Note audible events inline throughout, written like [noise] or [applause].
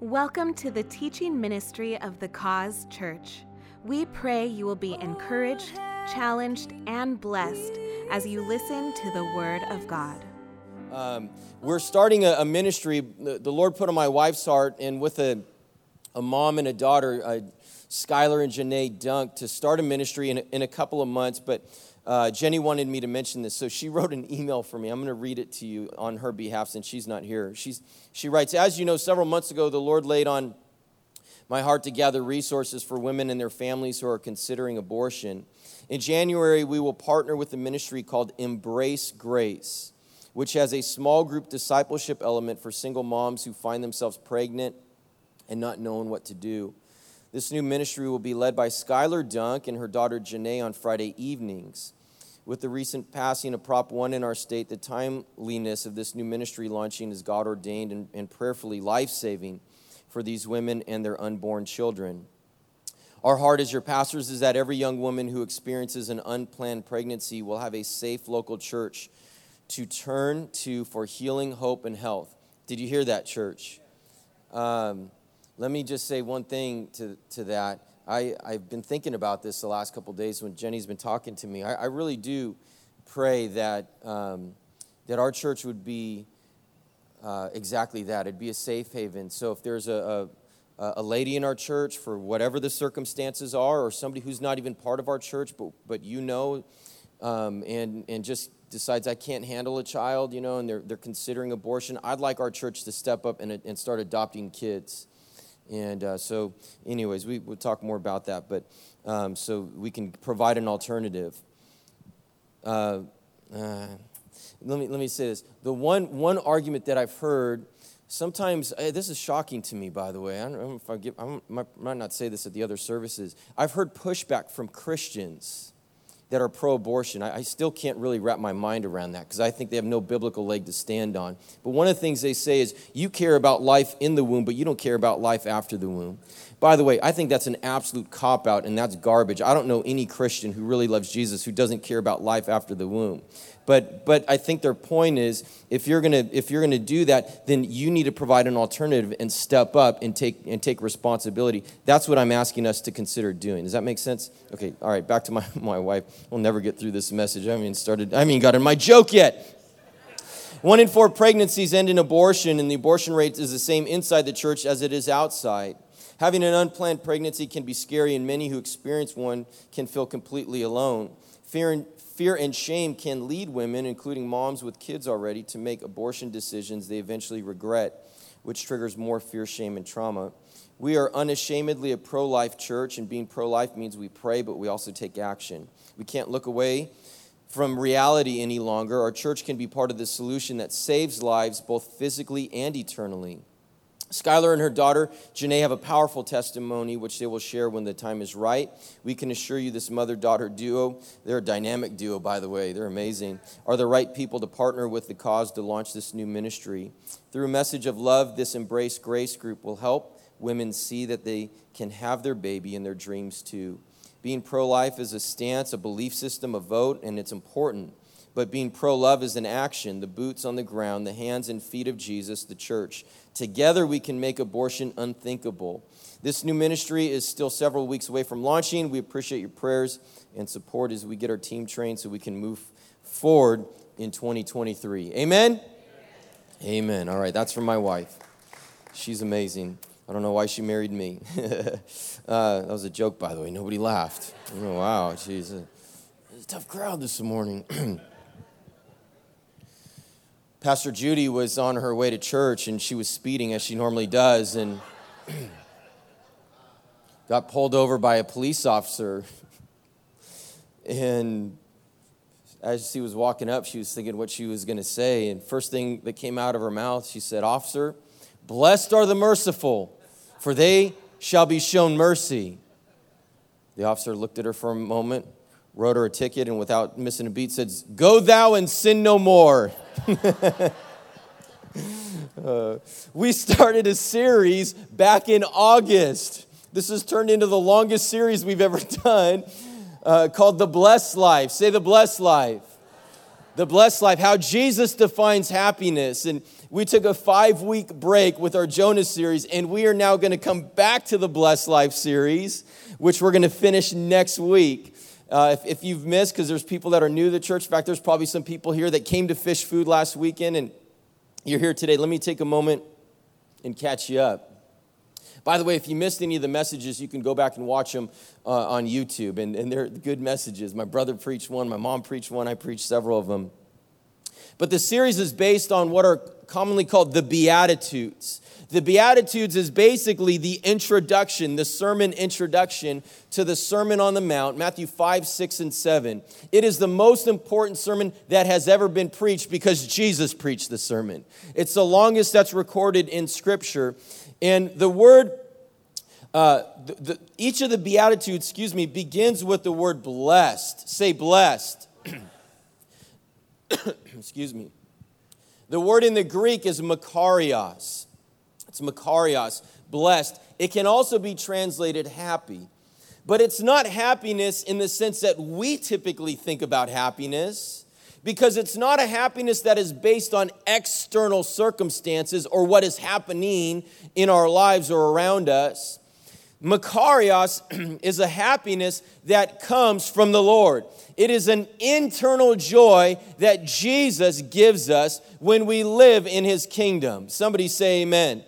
Welcome to the teaching ministry of the Cause Church. We pray you will be encouraged, challenged, and blessed as you listen to the Word of God. Um, we're starting a, a ministry. The, the, Lord put on my wife's heart, and with a, a mom and a daughter, uh, Skylar and Janae Dunk, to start a ministry in in a couple of months. But uh, Jenny wanted me to mention this, so she [laughs] wrote an email for me. I'm going to read it to you on her behalf since she's not here. She's, she writes, As you know, several months ago, the Lord laid on my heart to gather resources for women and their families who are considering abortion. In January, we will partner with a ministry called Embrace Grace, which has a small group discipleship element for single moms who find themselves pregnant and not knowing what to do. This new ministry will be led by Skylar Dunk and her daughter Janae on Friday evenings. With the recent passing of Prop 1 in our state, the timeliness of this new ministry launching is God ordained and, and prayerfully life saving for these women and their unborn children. Our heart as your pastors is that every young woman who experiences an unplanned pregnancy will have a safe local church to turn to for healing, hope, and health. Did you hear that, church? Um, let me just say one thing to, to that. I, I've been thinking about this the last couple days when Jenny's been talking to me. I, I really do pray that, um, that our church would be uh, exactly that. It'd be a safe haven. So if there's a, a, a lady in our church, for whatever the circumstances are, or somebody who's not even part of our church, but, but you know, um, and, and just decides I can't handle a child, you know, and they're, they're considering abortion, I'd like our church to step up and, and start adopting kids. And uh, so, anyways, we will talk more about that, but um, so we can provide an alternative. Uh, uh, let, me, let me say this. The one, one argument that I've heard, sometimes, uh, this is shocking to me, by the way. I don't know if I, give, I might not say this at the other services. I've heard pushback from Christians that are pro abortion. I, I, still can't really wrap my mind around that because I think they have no biblical leg to stand on. But one of the things they say is you care about life in the womb, but you don't care about life after the womb. By the way, I think that's an absolute cop out and that's garbage. I don't know any Christian who really loves Jesus who doesn't care about life after the womb. But, but I think their point is if you're gonna if you're gonna do that, then you need to provide an alternative and step up and take and take responsibility. That's what I'm asking us to consider doing. Does that make sense? Okay, all right, back to my, [laughs] my wife. We'll never get through this message. I haven't started, I haven't got in my joke yet. One in four pregnancies end in abortion, and the abortion rate is the same inside the church as it is outside. Having an unplanned pregnancy can be scary, and many who experience one can feel completely alone. Fear and, Fear and shame can lead women, including moms with kids already, to make abortion decisions they eventually regret, which triggers more fear, shame, and trauma. We are unashamedly a pro life church, and being pro life means we pray, but we also take action. We can't look away from reality any longer. Our church can be part of the solution that saves lives both physically and eternally. Skylar and her daughter, Janae, have a powerful testimony which they will share when the time is right. We can assure you this mother daughter duo, they're a dynamic duo, by the way, they're amazing, are the right people to partner with the cause to launch this new ministry. Through a message of love, this Embrace Grace group will help women see that they can have their baby and their dreams too. Being pro life is a stance, a belief system, a vote, and it's important. But being pro love is an action, the boots on the ground, the hands and feet of Jesus, the church. Together we can make abortion unthinkable. This new ministry is still several weeks away from launching. We appreciate your prayers and support as we get our team trained so we can move forward in 2023. Amen? Amen. Amen. All right, that's from my wife. She's amazing. I don't know why she married me. [laughs] uh, that was a joke, by the way. Nobody laughed. Oh, wow, she's a, a tough crowd this morning. [clears throat] Pastor Judy was on her way to church and she was speeding as she normally does and [clears throat] got pulled over by a police officer. And as she was walking up, she was thinking what she was going to say. And first thing that came out of her mouth, she said, Officer, blessed are the merciful, for they shall be shown mercy. The officer looked at her for a moment, wrote her a ticket, and without missing a beat said, Go thou and sin no more. Uh, we started a series back in August. This has turned into the longest series we've ever [laughs] done uh, called The Blessed Life. Say the Blessed Life. The Blessed Life, how Jesus defines happiness. And we took a five week break with our Jonah series, and we are now going to come back to the Blessed Life series, which we're going to finish next week. Uh, if, if you've missed, because there's people that are new to the church, in fact, there's probably some people here that came to Fish Food last weekend and you're here today. Let me take a moment and catch you up. By the way, if you missed any of the messages, you can go back and watch them uh, on YouTube, and, and they're good messages. My brother preached one, my mom preached one, I preached several of them. But the series is based on what are commonly called the Beatitudes. The Beatitudes is basically the introduction, the sermon introduction to the Sermon on the Mount, Matthew 5, 6, and 7. It is the most important sermon that has ever been preached because Jesus preached the sermon. It's the longest that's recorded in Scripture. And the word, uh, the, the, each of the Beatitudes, excuse me, begins with the word blessed. Say blessed. [clears throat] [coughs] excuse me. The word in the Greek is makarios. It's makarios, blessed. It can also be translated happy. But it's not happiness in the sense that we typically think about happiness, because it's not a happiness that is based on external circumstances or what is happening in our lives or around us. Makarios [clears throat] is a happiness that comes from the Lord. It is an internal joy that Jesus gives us when we live in his kingdom. Somebody say amen.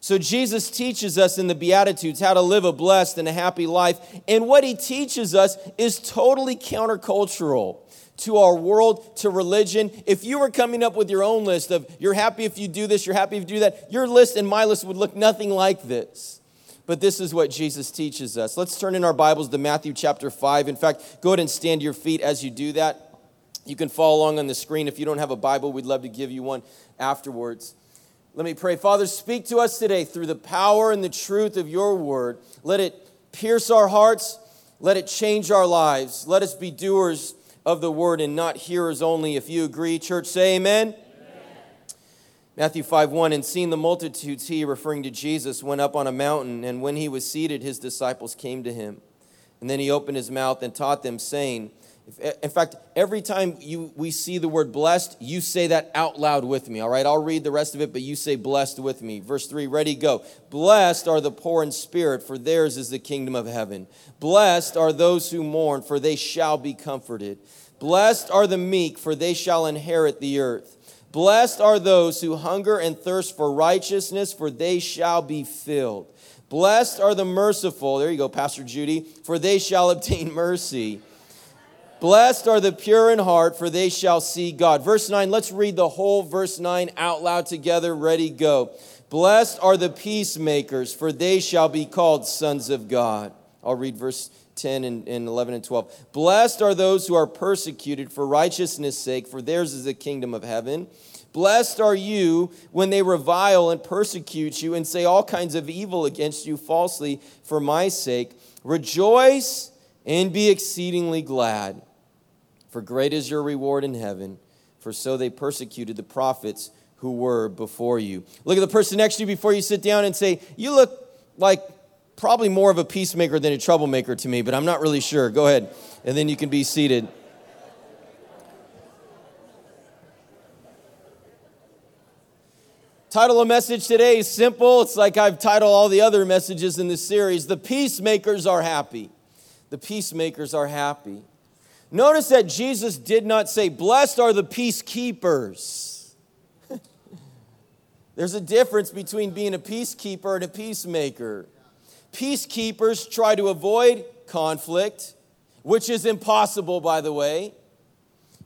So, Jesus teaches us in the Beatitudes how to live a blessed and a happy life. And what he teaches us is totally countercultural to our world, to religion. If you were coming up with your own list of you're happy if you do this, you're happy if you do that, your list and my list would look nothing like this but this is what Jesus teaches us. Let's turn in our Bibles to Matthew chapter 5. In fact, go ahead and stand your feet as you do that. You can follow along on the screen. If you don't have a Bible, we'd love to give you one afterwards. Let me pray. Father, speak to us today through the power and the truth of your word. Let it pierce our hearts. Let it change our lives. Let us be doers of the word and not hearers only. If you agree, church, say amen. Matthew 5 1, and seeing the multitudes, he, referring to Jesus, went up on a mountain, and when he was seated, his disciples came to him. And then he opened his mouth and taught them, saying, in fact, every time you, we see the word blessed, you say that out loud with me, all right? I'll read the rest of it, but you say blessed with me. Verse 3, ready, go. Blessed are the poor in spirit, for theirs is the kingdom of heaven. Blessed are those who mourn, for they shall be comforted. Blessed are the meek, for they shall inherit the earth. Blessed are those who hunger and thirst for righteousness, for they shall be filled. Blessed are the merciful, there you go, Pastor Judy, for they shall obtain mercy. Blessed are the pure in heart, for they shall see God. Verse 9, let's read the whole verse 9 out loud together. Ready, go. Blessed are the peacemakers, for they shall be called sons of God. I'll read verse 10 and, and 11 and 12. Blessed are those who are persecuted for righteousness' sake, for theirs is the kingdom of heaven. Blessed are you when they revile and persecute you and say all kinds of evil against you falsely for my sake. Rejoice and be exceedingly glad, for great is your reward in heaven, for so they persecuted the prophets who were before you. Look at the person next to you before you sit down and say, You look like probably more of a peacemaker than a troublemaker to me, but I'm not really sure. Go ahead, and then you can be seated. Title of message today is simple. It's like I've titled all the other messages in this series The Peacemakers Are Happy. The Peacemakers Are Happy. Notice that Jesus did not say, Blessed are the peacekeepers. [laughs] There's a difference between being a peacekeeper and a peacemaker. Peacekeepers try to avoid conflict, which is impossible, by the way.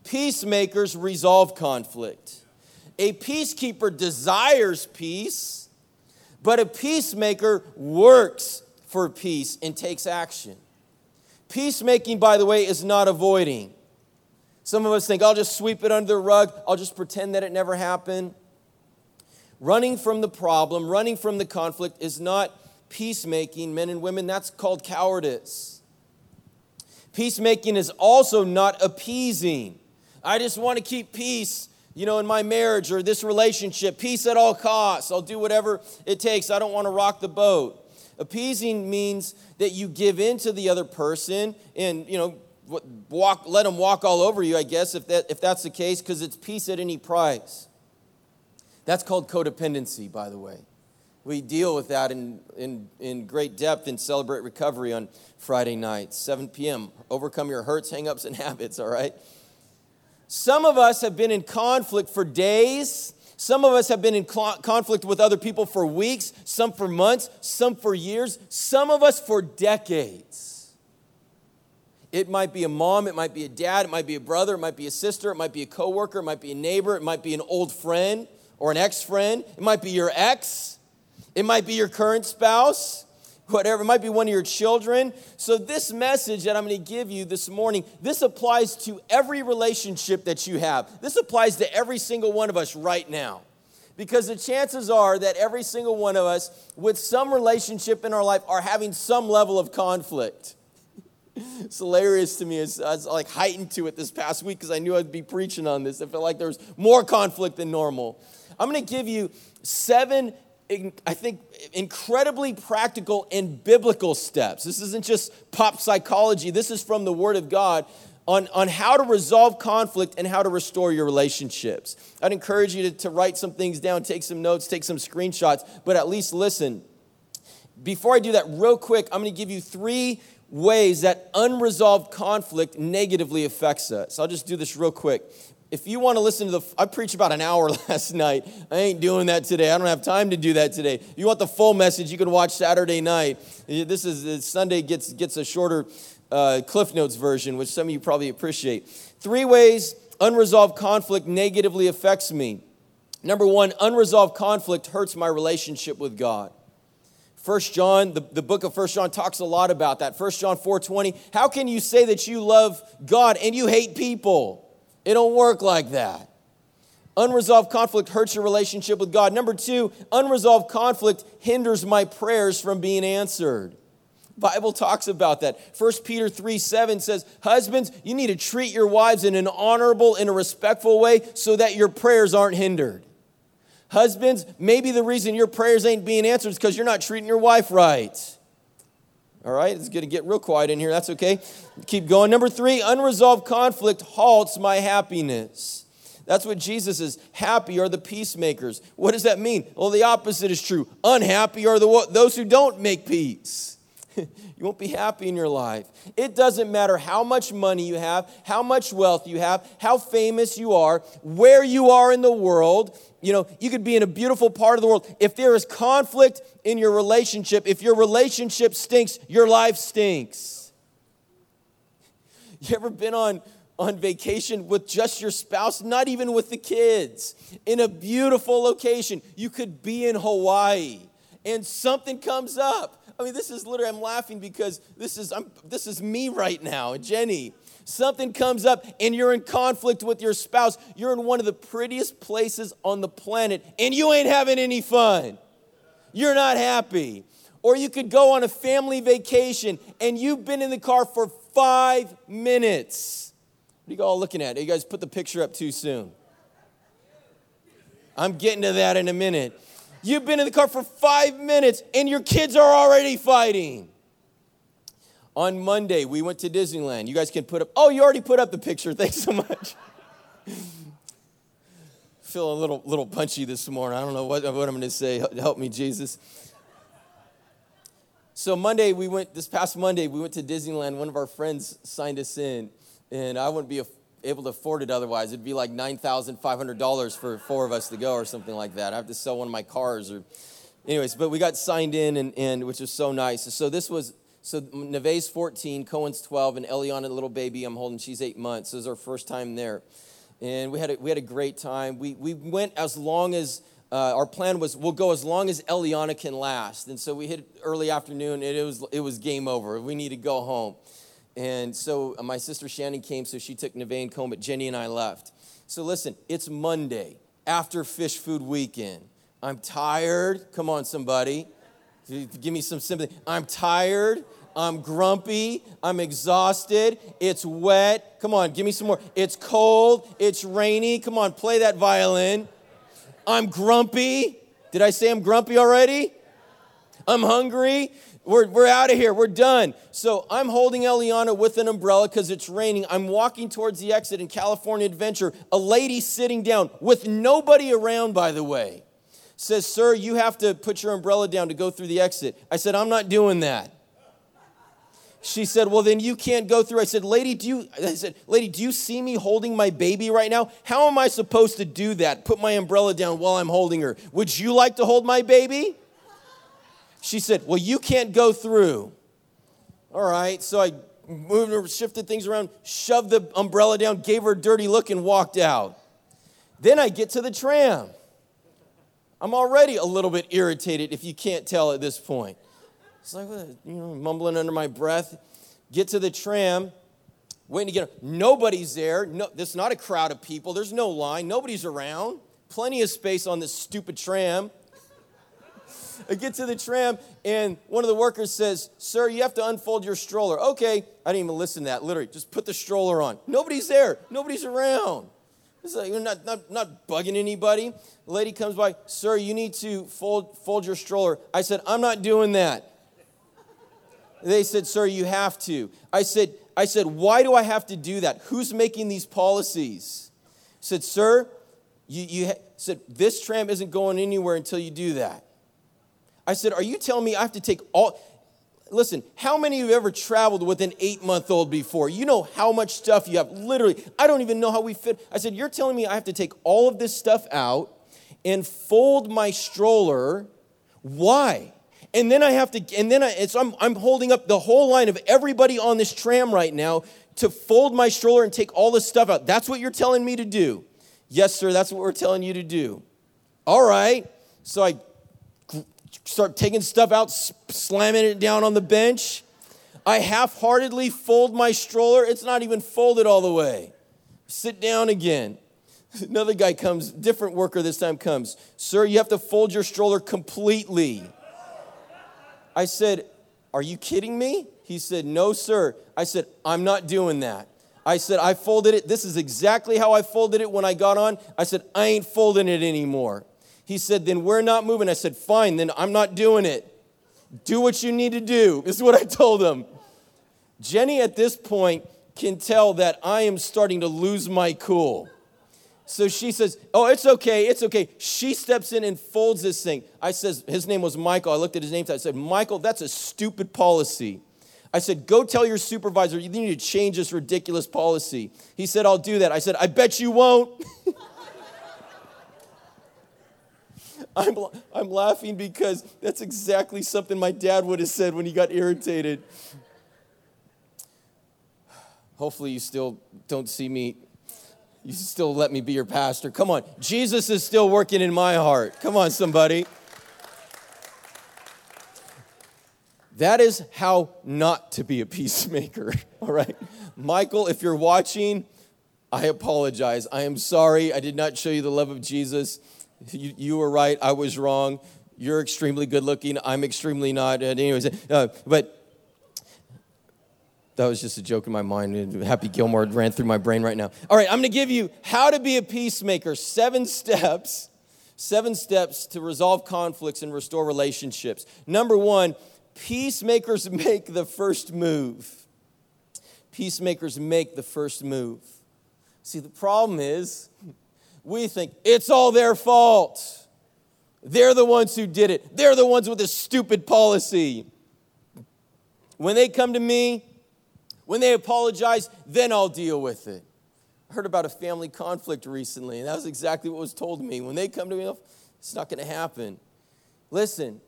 Peacemakers resolve conflict. A peacekeeper desires peace, but a peacemaker works for peace and takes action. Peacemaking, by the way, is not avoiding. Some of us think, I'll just sweep it under the rug, I'll just pretend that it never happened. Running from the problem, running from the conflict is not peacemaking, men and women, that's called cowardice. Peacemaking is also not appeasing. I just want to keep peace, you know, in my marriage or this relationship. Peace at all costs. I'll do whatever it takes. I don't want to rock the boat. Appeasing means that you give in to the other person and, you know, walk, let them walk all over you, I guess, if, that, if that's the case, because it's peace at any price. That's called codependency, by the way. We deal with that in, in, in great depth in Celebrate Recovery on Friday nights, 7 p.m. Overcome your hurts, hangups, and [laughs] habits, all right? Some of us have been in conflict for days. Some of us have been in conflict with other people for weeks, some for months, some for years, some of us for decades. It might be a mom, it might be a dad, it might be a brother, it might be a sister, it might be a coworker, it might be a neighbor, it might be an old friend or an ex-friend, it might be your ex. It might be your current spouse, whatever. It might be one of your children. So, this message that I'm going to give you this morning, this applies to every relationship that you have. This applies to every single one of us right now. Because the chances are that every single one of us, with some relationship in our life, are having some level of conflict. [laughs] It's hilarious to me. It's, I was like heightened to it this past week because I knew I'd be preaching on this. I felt like there was more conflict than normal. I'm going to give you seven I think, incredibly practical and biblical steps. This isn't just pop psychology, this is from the Word of God on, on how to resolve conflict and how to restore your relationships. I'd encourage you to, to write some things down, take some notes, take some screenshots, but at least listen. Before I do that, real quick, I'm going to give you three ways that unresolved conflict negatively affects us. I'll just do this real quick if you want to listen to the, I preached about an hour [laughs] last night. I ain't doing that today. I don't have time to do that today. If you want the full message, you can watch Saturday night. This is uh, Sunday gets gets a shorter uh, Cliff Notes version, which some of you probably appreciate. Three ways unresolved conflict negatively affects me. Number one, unresolved conflict hurts my relationship with God. First John, the, the book of First John talks a lot about that. First John 4:20. How can you say that you love God and you hate people? It don't work like that. Unresolved conflict hurts your relationship with God. Number two, unresolved conflict hinders my prayers from being answered. Bible talks about that. 1 Peter 3 7 says, Husbands, you need to treat your wives in an honorable and a respectful way so that your prayers aren't hindered. Husbands, maybe the reason your prayers ain't being answered is because you're not treating your wife right. All right, it's going to get real quiet in here. That's okay. Keep going. Number three, unresolved conflict halts my happiness. That's what Jesus is. Happy are the peacemakers. What does that mean? Well, the opposite is true. Unhappy are the, those who don't make peace. [laughs] you won't be happy in your life. It doesn't matter how much money you have, how much wealth you have, how famous you are, where you are in the world. You know, you could be in a beautiful part of the world. If there is conflict in your relationship, if your relationship stinks, your life stinks. [laughs] You ever been on, on vacation with just your spouse, not even with the kids, in a beautiful location? You could be in Hawaii and something comes up. I mean, this is literally, I'm laughing because this is, I'm, this is me right now, Jenny something comes up and you're in conflict with your spouse, you're in one of the prettiest places on the planet and you ain't having any fun. You're not happy. Or you could go on a family vacation and you've been in the car for five minutes. What are you all looking at? You guys put the picture up too soon. I'm getting to that in a minute. You've been in the car for five minutes and your kids are already fighting. On Monday, we went to Disneyland. You guys can put up, oh, you already put up the picture. [laughs] Thanks so much. Feel a little, little punchy this morning. I don't know what, what I'm going to say. Help me, Jesus. So, Monday, we went, this past Monday, we went to Disneyland. One of our friends signed us in, and I wouldn't be able to afford it otherwise. It'd be like $9,500 for four of us to go or something like that. I have to sell one of my cars or, anyways, but we got signed in, and, and which was so nice. So, this was so Neve's 14, Cohen's 12, and Eliana, the little baby I'm holding, she's eight months. This is our first time there. And we had a, we had a great time. We, we went as long as, uh, our plan was we'll go as long as Eliana can last. And so we hit early afternoon, and it was, it was game over. We need to go home. And so uh, my sister Shannon came, so she took Neve and Cohen, but Jenny and I left. So listen, it's Monday after fish food weekend. I'm tired. Come on, somebody. Give me some sympathy. I'm tired. I'm grumpy. I'm exhausted. It's wet. Come on, give me some more. It's cold. It's rainy. Come on, play that violin. I'm grumpy. Did I say I'm grumpy already? I'm hungry. We're, we're out of here. We're done. So I'm holding Eliana with an umbrella because it's raining. I'm walking towards the exit in California Adventure. A lady sitting down with nobody around, by the way, says, Sir, you have to put your umbrella down to go through the exit. I said, I'm not doing that. She said, Well, then you can't go through. I said, Lady, do you I said, Lady, do you see me holding my baby right now? How am I supposed to do that? Put my umbrella down while I'm holding her. Would you like to hold my baby? She said, Well, you can't go through. All right. So I moved her, shifted things around, shoved the umbrella down, gave her a dirty look, and walked out. Then I get to the tram. I'm already a little bit irritated if you can't tell at this point. It's like, you know, mumbling under my breath. Get to the tram, waiting to get. Nobody's there. No, there's not a crowd of people. There's no line. Nobody's around. Plenty of space on this stupid tram. I get to the tram, and one of the workers says, Sir, you have to unfold your stroller. Okay. I didn't even listen to that. Literally, just put the stroller on. Nobody's there. Nobody's around. It's like, you're not, not, not bugging anybody. The lady comes by, Sir, you need to fold, fold your stroller. I said, I'm not doing that. They said, Sir, you have to. I said, I said, Why do I have to do that? Who's making these policies? I said, Sir, you, you said, This tram isn't going anywhere until you do that. I said, Are you telling me I have to take all. Listen, how many of you ever traveled with an eight month old before? You know how much stuff you have. Literally, I don't even know how we fit. I said, You're telling me I have to take all of this stuff out and fold my stroller. Why? And then I have to, and then I, so I'm, I'm holding up the whole line of everybody on this tram right now to fold my stroller and take all this stuff out. That's what you're telling me to do. Yes, sir, that's what we're telling you to do. All right. So I start taking stuff out, slamming it down on the bench. I half heartedly fold my stroller. It's not even folded all the way. Sit down again. [laughs] Another guy comes, different worker this time comes. Sir, you have to fold your stroller completely. I said, Are you kidding me? He said, No, sir. I said, I'm not doing that. I said, I folded it. This is exactly how I folded it when I got on. I said, I ain't folding it anymore. He said, Then we're not moving. I said, Fine, then I'm not doing it. Do what you need to do, [laughs] is what I told him. Jenny, at this point, can tell that I am starting to lose my cool. So she says, Oh, it's okay, it's okay. She steps in and folds this thing. I says, his name was Michael. I looked at his name. tag. I said, Michael, that's a stupid policy. I said, Go tell your supervisor you need to change this ridiculous policy. He said, I'll do that. I said, I bet you won't. [laughs] I'm, I'm laughing because that's exactly something my dad would have said when he got irritated. Hopefully, you still don't see me you still let me be your pastor. Come on. Jesus is still working in my heart. Come on, somebody. That is how not to be a peacemaker, [laughs] all right? Michael, if you're watching, I apologize. I am sorry. I did not show you the love of Jesus. You, you were right. I was wrong. You're extremely good looking. I'm extremely not. Anyways, uh, but that was just a joke in my mind. Happy Gilmore ran through my brain right now. All right, I'm going to give you how to be a peacemaker. Seven steps. Seven steps to resolve conflicts and restore relationships. Number one, peacemakers make the first move. Peacemakers make the first move. See, the problem is we think it's all their fault. They're the ones who did it, they're the ones with this stupid policy. When they come to me, when they apologize, then I'll deal with it. I heard about a family conflict recently, and that was exactly what was told to me. When they come to me, oh, it's not going to happen. Listen,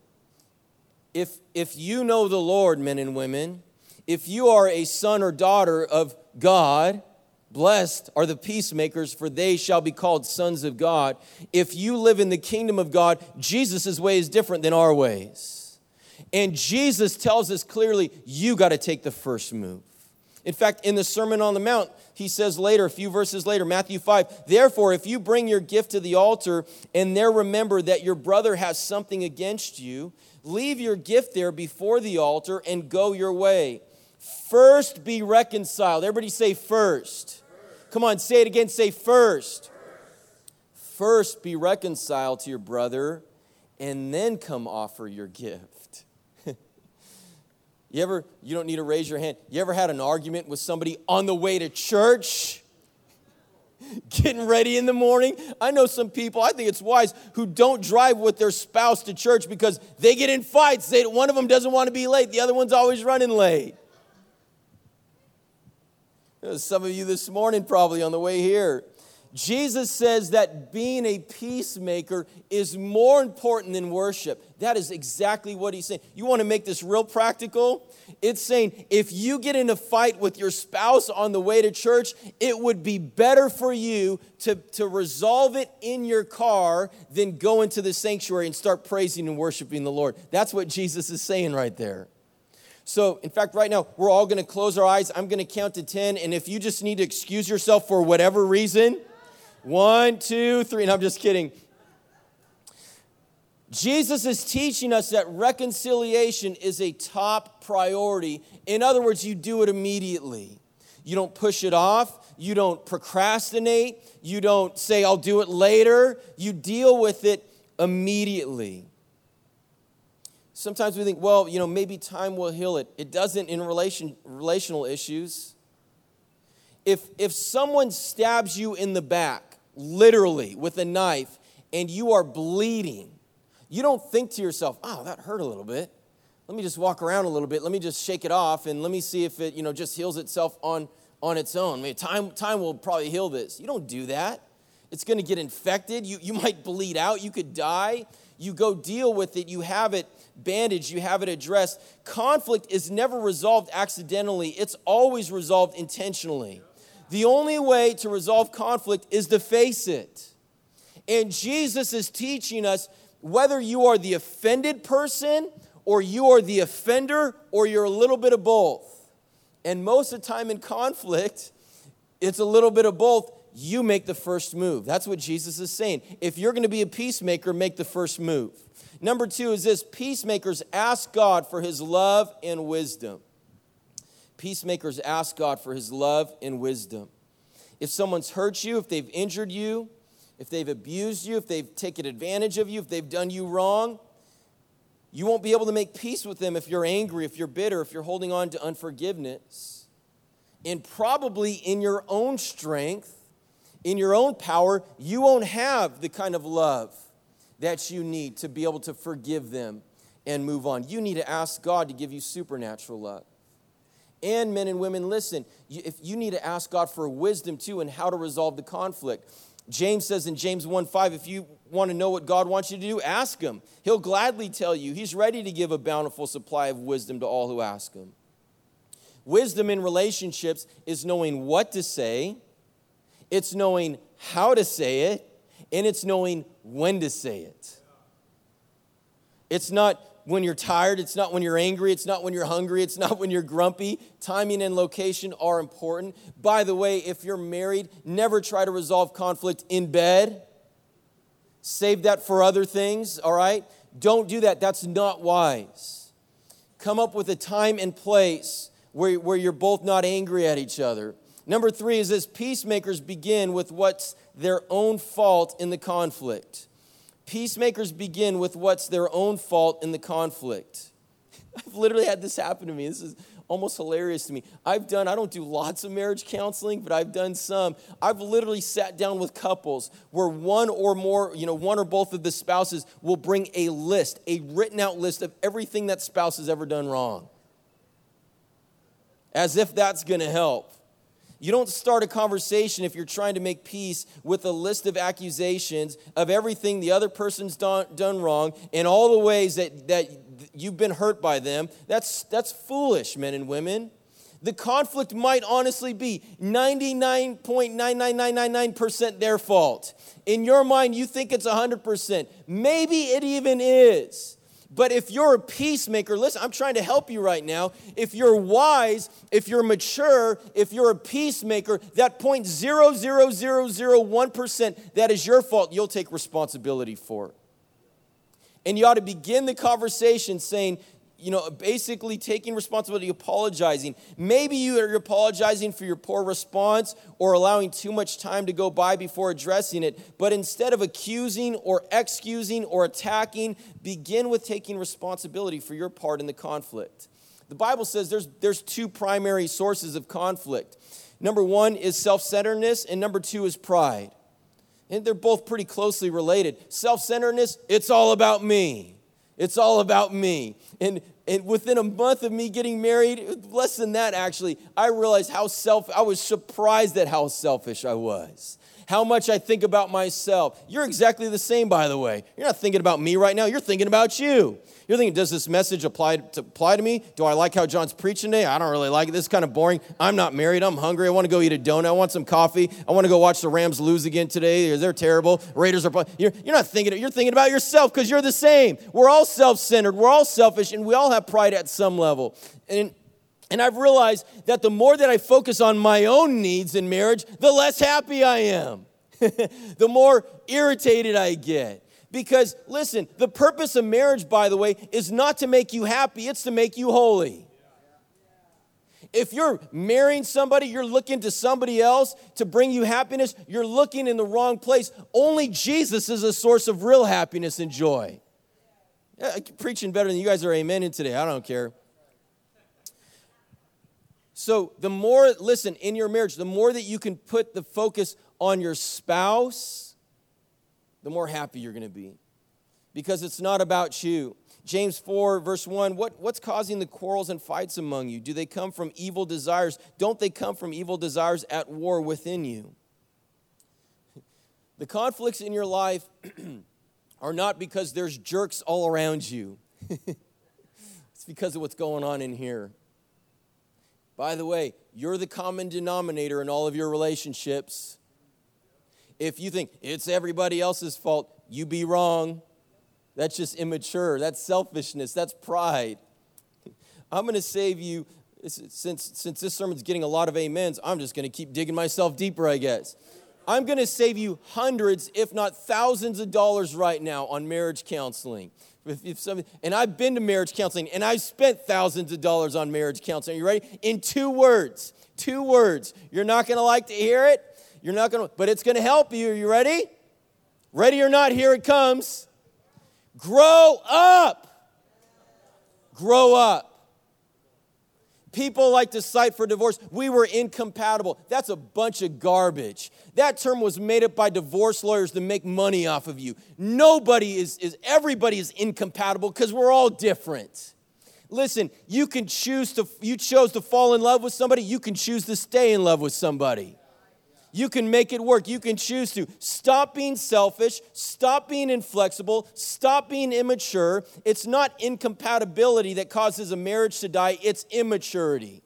if, if you know the Lord, men and women, if you are a son or daughter of God, blessed are the peacemakers, for they shall be called sons of God. If you live in the kingdom of God, Jesus' way is different than our ways. And Jesus tells us clearly, you got to take the first move. In fact, in the Sermon on the Mount, he says later, a few verses later, Matthew 5, therefore, if you bring your gift to the altar and there remember that your brother has something against you, leave your gift there before the altar and go your way. First be reconciled. Everybody say first. Come on, say it again. Say first. First be reconciled to your brother and then come offer your gift. [laughs] You ever, you don't need to raise your hand. You ever had an argument with somebody on the way to church? [laughs] Getting ready in the morning. I know some people, I think it's wise, who don't drive with their spouse to church because they get in fights. They, one of them doesn't want to be late, the other one's always running late. Uh, some of you this morning probably on the way here. Jesus says that being a peacemaker is more important than worship. That is exactly what he's saying. You want to make this real practical? It's saying if you get in a fight with your spouse on the way to church, it would be better for you to, to resolve it in your car than go into the sanctuary and start praising and worshiping the Lord. That's what Jesus is saying right there. So, in fact, right now, we're all going to close our eyes. I'm going to count to 10. And if you just need to excuse yourself for whatever reason, one, two, three. And I'm just kidding. Jesus is teaching us that reconciliation is a top priority. In other words, you do it immediately. You don't push it off. You don't procrastinate. You don't say, I'll do it later. You deal with it immediately. Sometimes we think, well, you know, maybe time will heal it. It doesn't in relation, relational issues. If, if someone stabs you in the back, literally with a knife, and you are bleeding, you don't think to yourself, oh, that hurt a little bit. Let me just walk around a little bit. Let me just shake it off and let me see if it, you know, just heals itself on, on its own. I mean, time, time will probably heal this. You don't do that. It's going to get infected. You, you [laughs] might bleed out. You could die. You go deal with it. You have it bandaged, you have it addressed. Conflict is never resolved accidentally, it's always resolved intentionally. The only way to resolve conflict is to face it. And Jesus is teaching us whether you are the offended person or you are the offender or you're a little bit of both. And most of the time in conflict, it's a little bit of both. You make the first move. That's what Jesus is saying. If you're going to be a peacemaker, make the first move. Number two is this peacemakers ask God for his love and wisdom. Peacemakers ask God for his love and wisdom. If someone's hurt you, if they've injured you, if they've abused you, if they've taken advantage of you, if they've done you wrong, you won't be able to make peace with them if you're angry, if you're bitter, if you're holding on to unforgiveness. And probably in your own strength, in your own power, you won't have the kind of love that you need to be able to forgive them and move on. You need to ask God to give you supernatural love. And men and women, listen, if you need to ask God for wisdom too and how to resolve the conflict. James says in James 1 5, if you want to know what God wants you to do, ask Him. He'll gladly tell you. He's ready to give a bountiful supply of wisdom to all who ask Him. Wisdom in relationships is knowing what to say, it's knowing how to say it, and it's knowing when to say it. It's not when you're tired, it's not when you're angry, it's not when you're hungry, it's not when you're grumpy. Timing and location are important. By the way, if you're married, never try to resolve conflict in bed. Save that for other things, all right? Don't do that. That's not wise. Come up with a time and place where, where you're both not angry at each other. Number three is this peacemakers begin with what's their own fault in the conflict. Peacemakers begin with what's their own fault in the conflict. [laughs] I've literally had this happen to me. This is almost hilarious to me. I've done, I don't do lots of marriage counseling, but I've done some. I've literally sat down with couples where one or more, you know, one or both of the spouses will bring a list, a written out list of everything that spouse has ever done wrong. As if that's going to help. You don't start a conversation if you're trying to make peace with a list of accusations of everything the other person's done, done wrong and all the ways that, that you've been hurt by them. That's, that's foolish, men and women. The conflict might honestly be 99.99999% their fault. In your mind, you think it's 100%. Maybe it even is. But if you're a peacemaker, listen, I'm trying to help you right now. If you're wise, if you're mature, if you're a peacemaker, that 0.00001% that is your fault, you'll take responsibility for it. And you ought to begin the conversation saying, you know, basically taking responsibility, apologizing. Maybe you are apologizing for your poor response or allowing too much time to go by before addressing it. But instead of accusing or excusing or attacking, begin with taking responsibility for your part in the conflict. The Bible says there's, there's two primary sources of conflict. Number one is self centeredness, and number two is pride. And they're both pretty closely related. Self centeredness, it's all about me. It's all about me. And, and within a month of me getting married, less than that actually, I realized how self, I was surprised at how selfish I was how much I think about myself. You're exactly the same, by the way. You're not thinking about me right now, you're thinking about you. You're thinking, does this message apply to, apply to me? Do I like how John's preaching today? I don't really like it. This is kind of boring. I'm not married. I'm hungry. I want to go eat a donut. I want some coffee. I want to go watch the Rams lose again today. They're terrible. Raiders are. You're, you're not thinking. You're thinking about yourself because you're the same. We're all self-centered. We're all selfish, and we all have pride at some level. And and I've realized that the more that I focus on my own needs in marriage, the less happy I am. [laughs] the more irritated I get. Because, listen, the purpose of marriage, by the way, is not to make you happy, it's to make you holy. If you're marrying somebody, you're looking to somebody else to bring you happiness, you're looking in the wrong place. Only Jesus is a source of real happiness and joy. Yeah, preaching better than you guys are amening today. I don't care. So, the more, listen, in your marriage, the more that you can put the focus on your spouse, the more happy you're going to be. Because it's not about you. James 4, verse 1 what, What's causing the quarrels and fights among you? Do they come from evil desires? Don't they come from evil desires at war within you? [laughs] The conflicts in your life [clears throat] are not because there's jerks all around you, [laughs] it's because of what's going on in here. By the way, you're the common denominator in all of your relationships. If you think it's everybody else's fault, you be wrong. That's just immature. That's selfishness. That's pride. I'm going to save you since since this sermon's getting a lot of amens. I'm just going to keep digging myself deeper, I guess. I'm going to save you hundreds, if not thousands of dollars right now on marriage counseling. If, if somebody, and I've been to marriage counseling and I've spent thousands of dollars on marriage counseling. Are you ready? In two words. Two words. You're not going to like to hear it. You're not going to, but it's going to help you. Are you ready? Ready or not, here it comes. Grow up. Grow up. People like to cite for divorce, we were incompatible. That's a bunch of garbage. That term was made up by divorce lawyers to make money off of you. Nobody is, is everybody is incompatible because we're all different. Listen, you can choose to, you chose to fall in love with somebody, you can choose to stay in love with somebody. You can make it work. You can choose to. Stop being selfish. Stop being inflexible. Stop being immature. It's not incompatibility that causes a marriage to die, it's immaturity.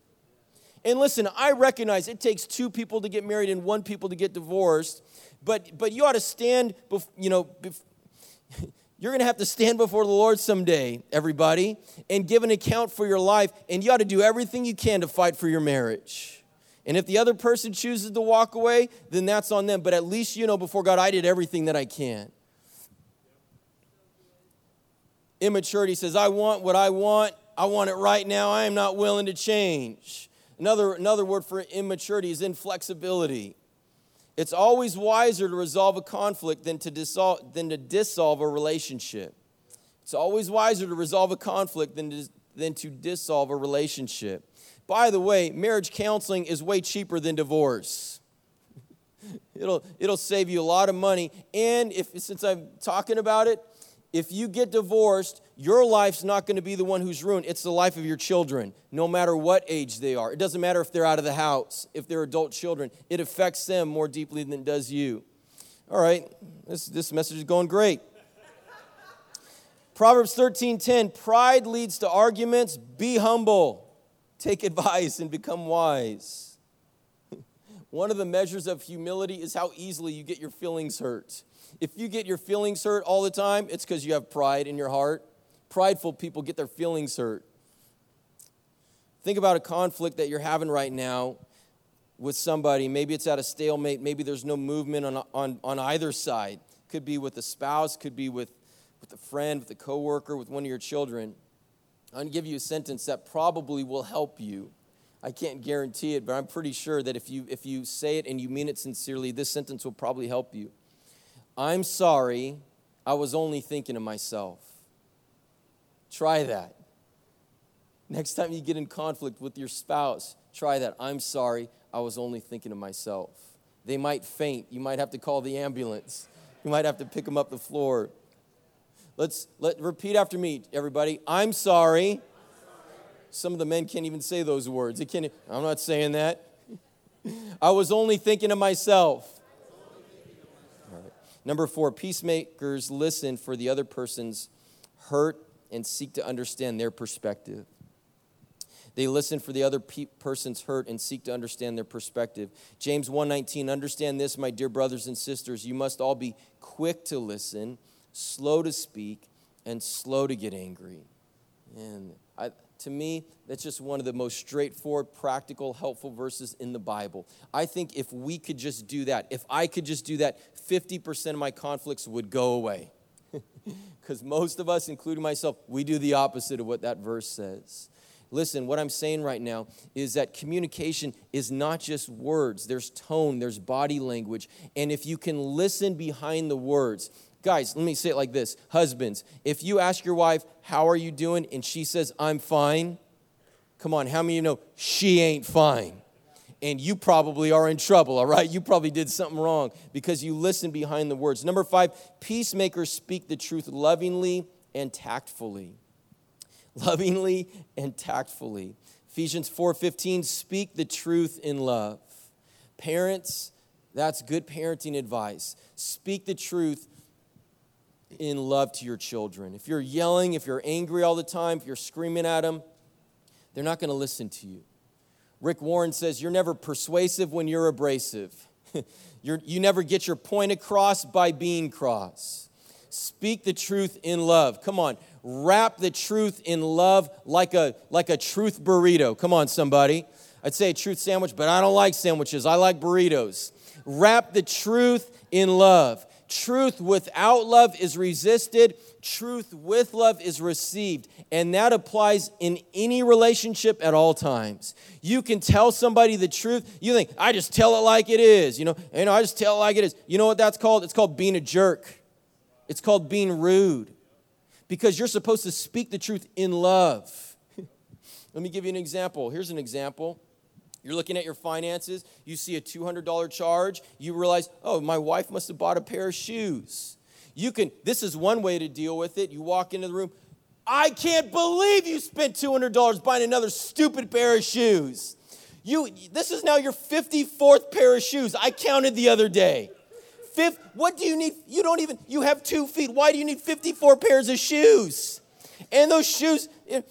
And listen, I recognize it takes two people to get married and one people to get divorced, but, but you ought to stand, bef- you know, bef- [laughs] you're going to have to stand before the Lord someday, everybody, and give an account for your life, and you ought to do everything you can to fight for your marriage. And if the other person chooses to walk away, then that's on them. But at least you know before God, I did everything that I can. Immaturity says, I want what I want. I want it right now. I am not willing to change. Another, another word for immaturity is inflexibility. It's always wiser to resolve a conflict than to, dissolve, than to dissolve a relationship. It's always wiser to resolve a conflict than to, than to dissolve a relationship. By the way, marriage counseling is way cheaper than divorce. [laughs] it'll, it'll save you a lot of money. And if, since I'm talking about it, if you get divorced, your life's not going to be the one who's ruined. It's the life of your children, no matter what age they are. It doesn't matter if they're out of the house, if they're adult children. It affects them more deeply than it does you. All right, this, this message is going great. Proverbs 13:10, pride leads to arguments, be humble. Take [laughs] advice and become wise. [laughs] One of the measures of humility is how easily you get your feelings hurt. If you get your feelings hurt all the time, it's because you have pride in your heart. Prideful people get their feelings hurt. Think about a conflict that you're having right now with somebody. Maybe it's at a stalemate. Maybe there's no movement on, on, on either side. Could be with a spouse, could be with, with a friend, with a coworker, with one of your children. I'm going to give you a sentence that probably will help you. I can't guarantee it, but I'm pretty sure that if you, if you say it and you mean it sincerely, this sentence will probably help you. I'm sorry, I was only thinking of myself. Try that. Next time you get in conflict with your spouse, try that. I'm sorry, I was only thinking of myself. They might faint. You might have to call the ambulance. You might have to pick them up the floor. Let's let repeat after me, everybody. I'm sorry. Some of the men can't even say those words. Can't, I'm not saying that. [laughs] I was only thinking of myself. Number four, peacemakers listen for the other person's hurt and seek to understand their perspective. They listen for the other pe- person's hurt and seek to understand their perspective. James 1:19 Understand this my dear brothers and sisters you must all be quick to listen, slow to speak and slow to get angry. And I, to me, that's just one of the most straightforward, practical, helpful verses in the Bible. I think if we could just do that, if I could just do that, 50% of my conflicts would go away. [laughs] Because most of us, including myself, we do the opposite of what that verse says. Listen, what I'm saying right now is that communication is not just words, there's tone, there's body language. And if you can listen behind the words, Guys, let me say it like this Husbands, if you ask your wife, How are you doing? and she says, I'm fine, come on, how many of you know she ain't fine? And you probably are in trouble, all right? You probably did something wrong because you listen behind the words. Number five, peacemakers speak the truth lovingly and tactfully. Lovingly and tactfully. Ephesians 4:15 speak the truth in love. Parents, that's good parenting advice. Speak the truth in love to your children. If you're yelling, if you're angry all the time, if you're screaming at them, they're not going to listen to you. Rick Warren says, You're never persuasive when you're abrasive. [laughs] you're, you never get your point across by being cross. Speak the truth in love. Come on, wrap the truth in love like a, like a truth burrito. Come on, somebody. I'd say a truth sandwich, but I don't like sandwiches. I like burritos. Wrap the truth in love. Truth without love is resisted, truth with love is received. And that applies in any relationship at all times. You can tell somebody the truth. You think, I just tell it like it is. You know, you know, I just tell it like it is. You know what that's called? It's called being a jerk. It's called being rude. Because you're supposed to speak the truth in love. [laughs] Let me give you an example. Here's an example. You're looking at your finances, you see a $200 charge, you realize, oh, my wife must have bought a pair of shoes. You can, this is one way to deal with it. You walk into the room, I can't believe you spent $200 buying another stupid pair of shoes. You, this is now your 54th pair of shoes. I counted the other day. Fifth, what do you need? You don't even, you have two feet. Why do you need 54 pairs of shoes? And those shoes, eh,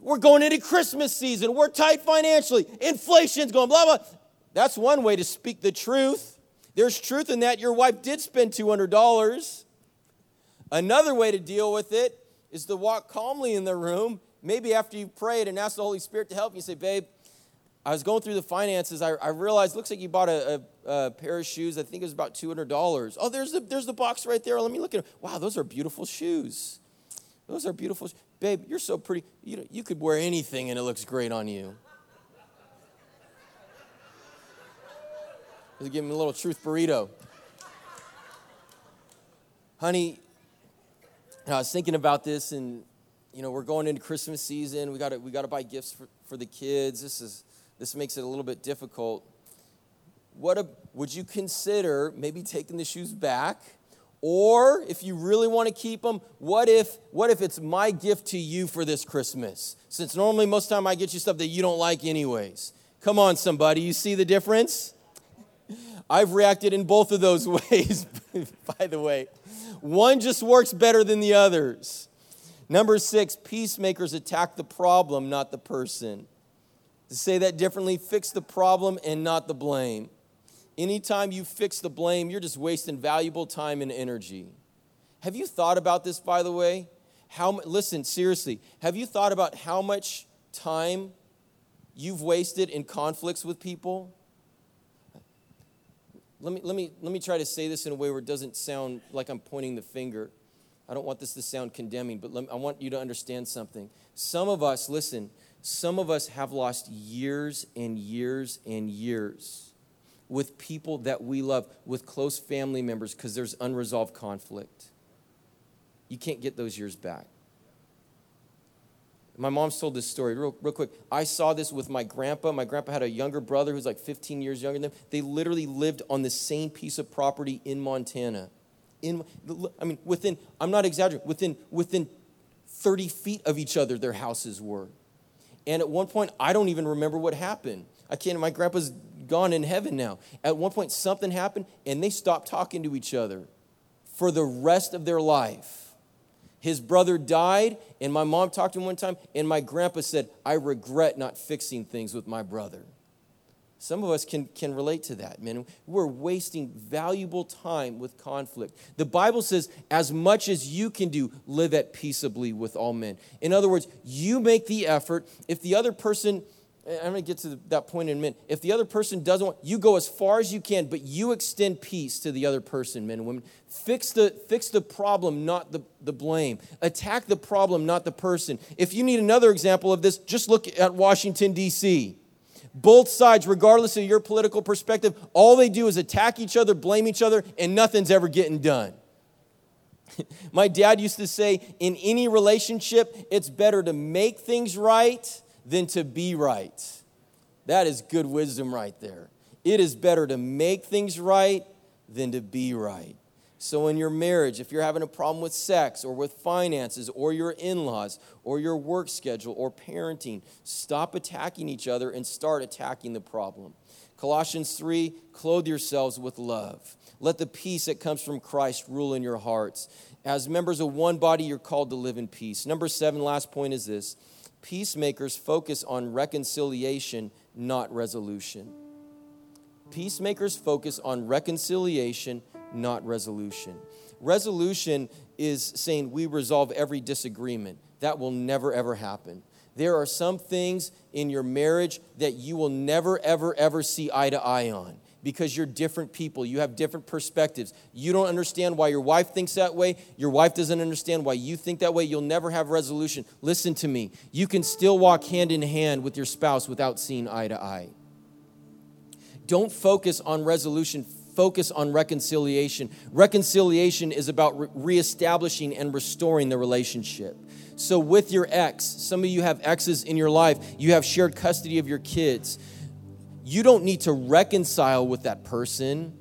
we're going into Christmas season. We're tight financially. Inflation's going, blah, blah. That's one way to speak the truth. There's truth in that. Your wife did spend $200. Another way to deal with it is to walk calmly in the room. Maybe after you've prayed and asked the Holy Spirit to help you, say, Babe, I was going through the finances. I, I realized, looks like you bought a, a, a, pair of shoes. I think it was about $200. Oh, there's the, there's the box right there. Let me look at it. Wow, those are beautiful shoes. Those are beautiful. Babe, you're so pretty. You, know, you could wear anything and it looks great on you. Give me a little truth burrito. Honey, I was thinking about this and you know, we're going into Christmas season. We got we got to buy gifts for, for the kids. This is this makes it a little bit difficult. What a, would you consider maybe taking the shoes back? Or if you really want to keep them, what if what if it's my gift to you for this Christmas? Since normally most time I get you stuff that you don't like anyways. Come on somebody, you see the difference? I've reacted in both of those [laughs] ways, by the way. One just works better than the others. Number 6, peacemakers attack the problem, not the person. To say that differently, fix the problem and not the blame. Anytime you fix the blame, you're just wasting valuable time and energy. Have you thought about this, by the way? How, listen, seriously, have you thought about how much time you've wasted in conflicts with people? Let me, let, me, let me try to say this in a way where it doesn't sound like I'm pointing the finger. I don't want this to sound condemning, but me, I want you to understand something. Some of us, listen, some of us have lost years and years and years with people that we love, with close family members, because there's unresolved conflict. You can't get those years back. My mom's told this story real, real quick. I saw this with my grandpa. My grandpa had a younger brother who's like 15 years younger than them. They literally lived on the same piece of property in Montana. In, I mean, within, I'm not exaggerating, within, within 30 feet of each other, their houses were. And at one point, I don't even remember what happened. I can't, my grandpa's gone in heaven now. At one point, something happened, and they stopped talking to each other for the rest of their life. His brother died, and my mom talked to him one time, and my grandpa said, I regret not fixing things with my brother. Some of us can, can relate to that, man. We're wasting valuable time with conflict. The Bible says, as much as you can do, live at peaceably with all men. In other words, you make the effort. If the other person, I'm going to get to that point in a minute. If the other person doesn't want, you go as far as you can, but you extend peace to the other person, men and women. Fix the, fix the problem, not the, the blame. Attack the problem, not the person. If you need another example of this, just look at Washington, D.C. Both sides, regardless of your political perspective, all they do is attack each other, blame each other, and nothing's ever getting done. [laughs] My dad used to say, in any relationship, it's better to make things right than to be right. That is good wisdom right there. It is better to make things right than to be right. So, in your marriage, if you're having a problem with sex or with finances or your in laws or your work schedule or parenting, stop attacking each other and start attacking the problem. Colossians 3 clothe yourselves with love. Let the peace that comes from Christ rule in your hearts. As members of one body, you're called to live in peace. Number seven, last point is this peacemakers focus on reconciliation, not resolution. Peacemakers focus on reconciliation, not resolution. Resolution is saying we resolve every disagreement. That will never, ever happen. There are some things in your marriage that you will never, ever, ever see eye to eye on because you're different people. You have different perspectives. You don't understand why your wife thinks that way. Your wife doesn't understand why you think that way. You'll never have resolution. Listen to me. You can still walk hand in hand with your spouse without seeing eye to eye. Don't focus on resolution focus on reconciliation. Reconciliation is about re- reestablishing and restoring the relationship. So, with your ex, some of you have exes in your life, you have shared custody of your kids. You don't need to reconcile with that person.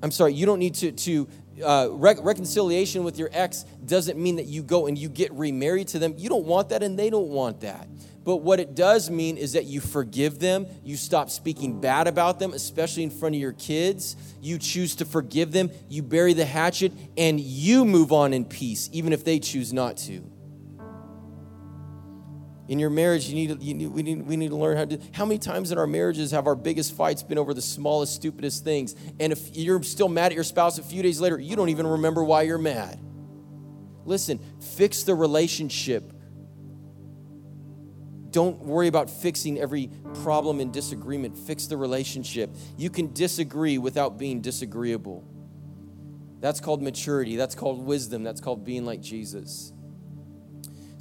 I'm sorry, you don't need to, to uh, re- reconciliation with your ex doesn't mean that you go and you get remarried to them. You don't want that, and they don't want that. But what it does mean is that you forgive them, you stop speaking bad about them, especially in front of your kids. You choose to forgive them, you bury the hatchet, and you move on in peace, even if they choose not to. In your marriage, you need, you need, we, need, we need to learn how to. How many times in our marriages have our biggest fights been over the smallest, stupidest things? And if you're still mad at your spouse a few days later, you don't even remember why you're mad. Listen, fix the relationship don't worry about fixing every problem and disagreement. Fix the relationship. You can disagree without being disagreeable. That's called maturity. That's called wisdom. That's called being like Jesus.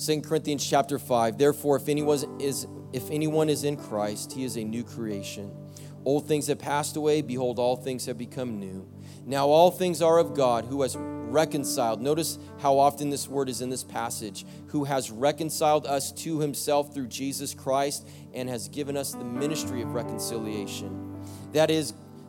2 Corinthians chapter 5. Therefore, if anyone is if anyone is in Christ, he is a new creation. Old things have passed away, behold, all things have become new. Now all things are of God, who has reconciled. Notice how often this word is in this passage. Who has reconciled us to himself through Jesus Christ and has given us the ministry of reconciliation. That is,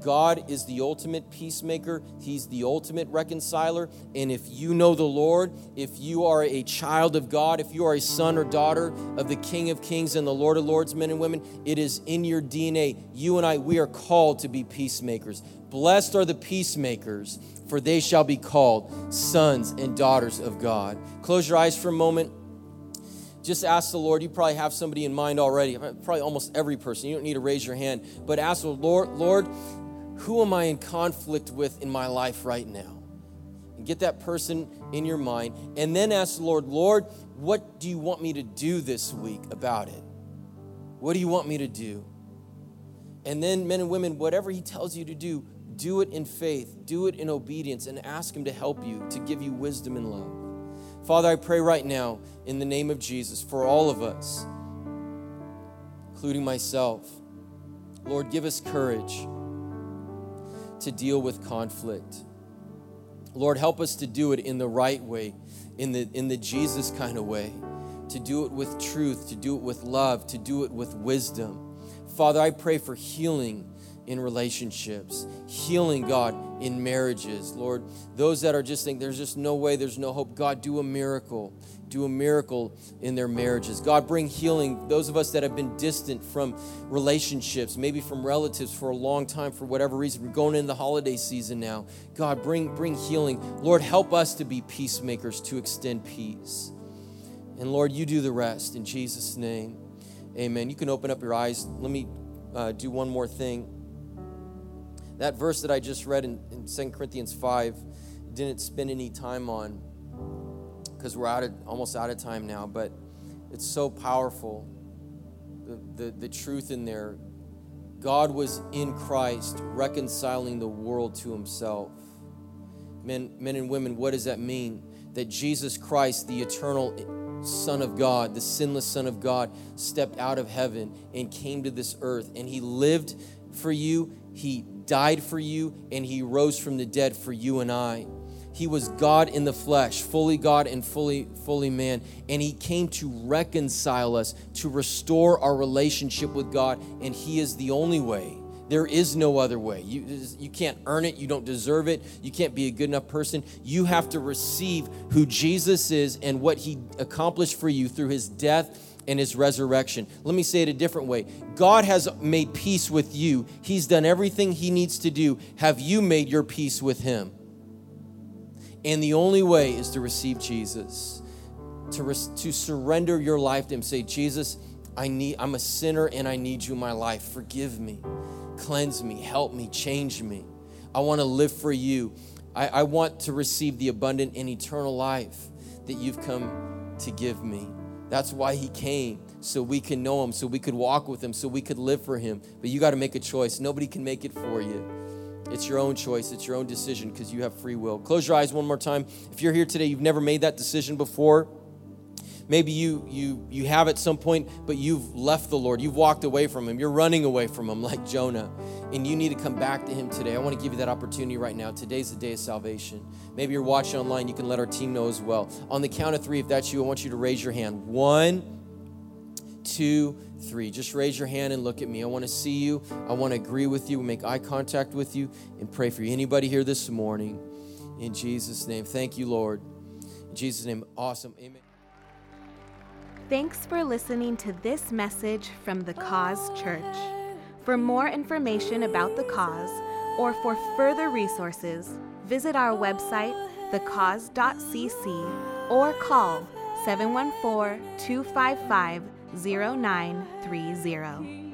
God is the ultimate peacemaker. He's the ultimate reconciler. And if you know the Lord, if you are a child of God, if you are a son or daughter of the King of Kings and the Lord of Lords, men and women, it is in your DNA. You and I, we are called to be peacemakers. Blessed are the peacemakers, for they shall be called sons and daughters of God. Close your eyes for a moment. Just ask the Lord. You probably have somebody in mind already. Probably almost every person. You don't need to raise your hand, but ask the Lord, Lord, who am I in conflict with in my life right now? get that person in your mind, and then ask the Lord, Lord, what do you want me to do this week about it? What do you want me to do? And then, men and women, whatever He tells you to do, do it in faith, do it in obedience, and ask Him to help you, to give you wisdom and love. Father, I pray right now in the name of Jesus for all of us, including myself. Lord, give us courage to deal with conflict. Lord, help us to do it in the right way, in the, in the Jesus kind of way, to do it with truth, to do it with love, to do it with wisdom. Father, I pray for healing in relationships, healing, God, in marriages. Lord, those that are just think there's just no way, there's no hope, God, do a miracle. Do a miracle in their marriages. God, bring healing. Those of us that have been distant from relationships, maybe from relatives for a long time, for whatever reason, we're going into the holiday season now. God, bring, bring healing. Lord, help us to be peacemakers, to extend peace. And Lord, you do the rest in Jesus' name. Amen. You can open up your eyes. Let me uh, do one more thing. That verse that I just read in, in 2 Corinthians 5 didn't spend any time on because we're out of, almost out of time now, but it's so powerful. The, the, the truth in there. God was in Christ reconciling the world to himself. Men, men and women, what does that mean? That Jesus Christ, the eternal Son of God, the sinless Son of God, stepped out of heaven and came to this earth. And he lived for you, he died for you, and he rose from the dead for you and I. He was God in the flesh, fully God and fully fully man, and he came to reconcile us, to restore our relationship with God, and he is the only way. There is no other way. You, you can't earn it. You don't deserve it. You can't be a good enough person. You have to receive who Jesus is and what he accomplished for you through his death and his resurrection. Let me say it a different way God has made peace with you, he's done everything he needs to do. Have you made your peace with him? And the only way is to receive Jesus, to, res- to surrender your life to him. Say, Jesus, I need, I'm a sinner and I need you in my life. Forgive me, cleanse me, help me, change me. I want to live for you. I, I want to receive the abundant and eternal life that you've come to give me. That's why he came, so we can know him, so we could walk with him, so we could live for him. But you got to make a choice. Nobody can make it for you. It's your own choice, it's your own decision because you have free will. Close your eyes one more time. If you're here today, you've never made that decision before. Maybe you you you have at some point, but you've left the Lord. You've walked away from him. You're running away from him like Jonah. And you need to come back to him today. I want to give you that opportunity right now. Today's the day of salvation. Maybe you're watching online, you can let our team know as well. On the count of three, if that's you, I want you to raise your hand. One, two, three. Just raise your hand and look at me. I want to see you. I want to agree with you, make eye contact with you, and pray for you. Anybody here this morning? In Jesus' name. Thank you, Lord. In Jesus' name. Awesome. Amen. Thanks for listening to this message from the Cause Church. For more information about the cause or for further resources, visit our website, thecause.cc, or call 714 255 0930.